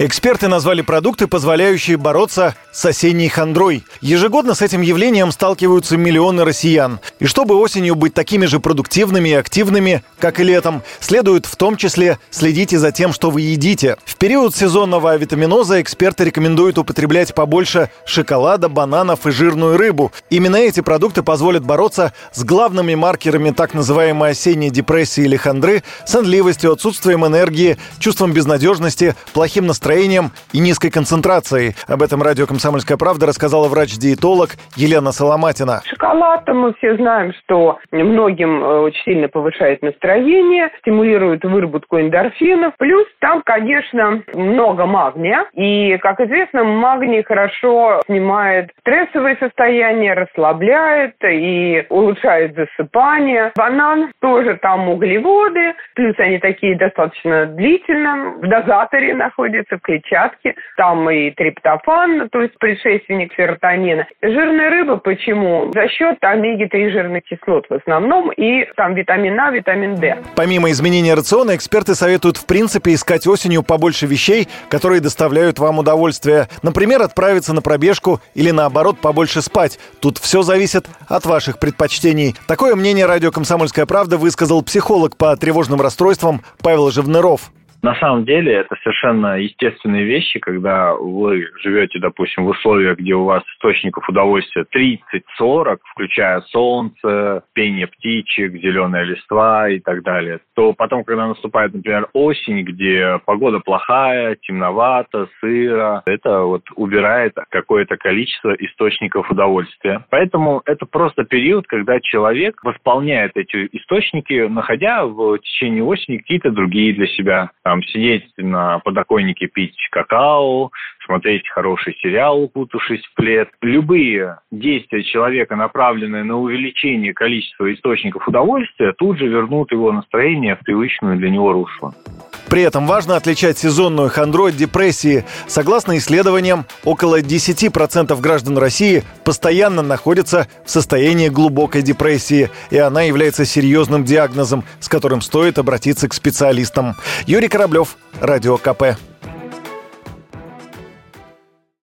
Эксперты назвали продукты, позволяющие бороться с осенней хандрой. Ежегодно с этим явлением сталкиваются миллионы россиян. И чтобы осенью быть такими же продуктивными и активными, как и летом, следует в том числе следить и за тем, что вы едите. В период сезонного авитаминоза эксперты рекомендуют употреблять побольше шоколада, бананов и жирную рыбу. Именно эти продукты позволят бороться с главными маркерами так называемой осенней депрессии или хандры, сонливостью, отсутствием энергии, чувством безнадежности, плохим настроением и низкой концентрацией. Об этом радио «Комсомольская правда» рассказала врач-диетолог Елена Соломатина. Шоколад, мы все знаем, что многим э, очень сильно повышает настроение, стимулирует выработку эндорфинов. Плюс там, конечно, много магния. И, как известно, магний хорошо снимает стрессовые состояния, расслабляет и улучшает засыпание. Банан тоже там углеводы, плюс они такие достаточно длительно в дозаторе находятся, в клетчатке. Там и триптофан, то есть предшественник серотонина. Жирная рыба почему? За счет омеги-3 жирных кислот в основном и там витамин А, витамин D. Помимо изменения рациона, эксперты советуют в принципе искать осенью побольше вещей, которые доставляют вам удовольствие. Например, отправиться на пробежку или наоборот побольше спать. Тут все зависит от ваших предпочтений. Такое мнение радио «Комсомольская правда» высказал психолог по тревожным расстройствам Павел Живныров. На самом деле это совершенно естественные вещи, когда вы живете, допустим, в условиях, где у вас источников удовольствия 30-40, включая солнце, пение птичек, зеленая листва и так далее, то потом, когда наступает, например, осень, где погода плохая, темновато, сыро, это вот убирает какое-то количество источников удовольствия. Поэтому это просто период, когда человек восполняет эти источники, находя в течение осени какие-то другие для себя там сидеть на подоконнике, пить какао, смотреть хороший сериал, укутавшись в плед. Любые действия человека, направленные на увеличение количества источников удовольствия, тут же вернут его настроение в привычную для него русло. При этом важно отличать сезонную хандру от депрессии. Согласно исследованиям, около 10% граждан России постоянно находятся в состоянии глубокой депрессии, и она является серьезным диагнозом, с которым стоит обратиться к специалистам. Юрий Кораблев, Радио КП.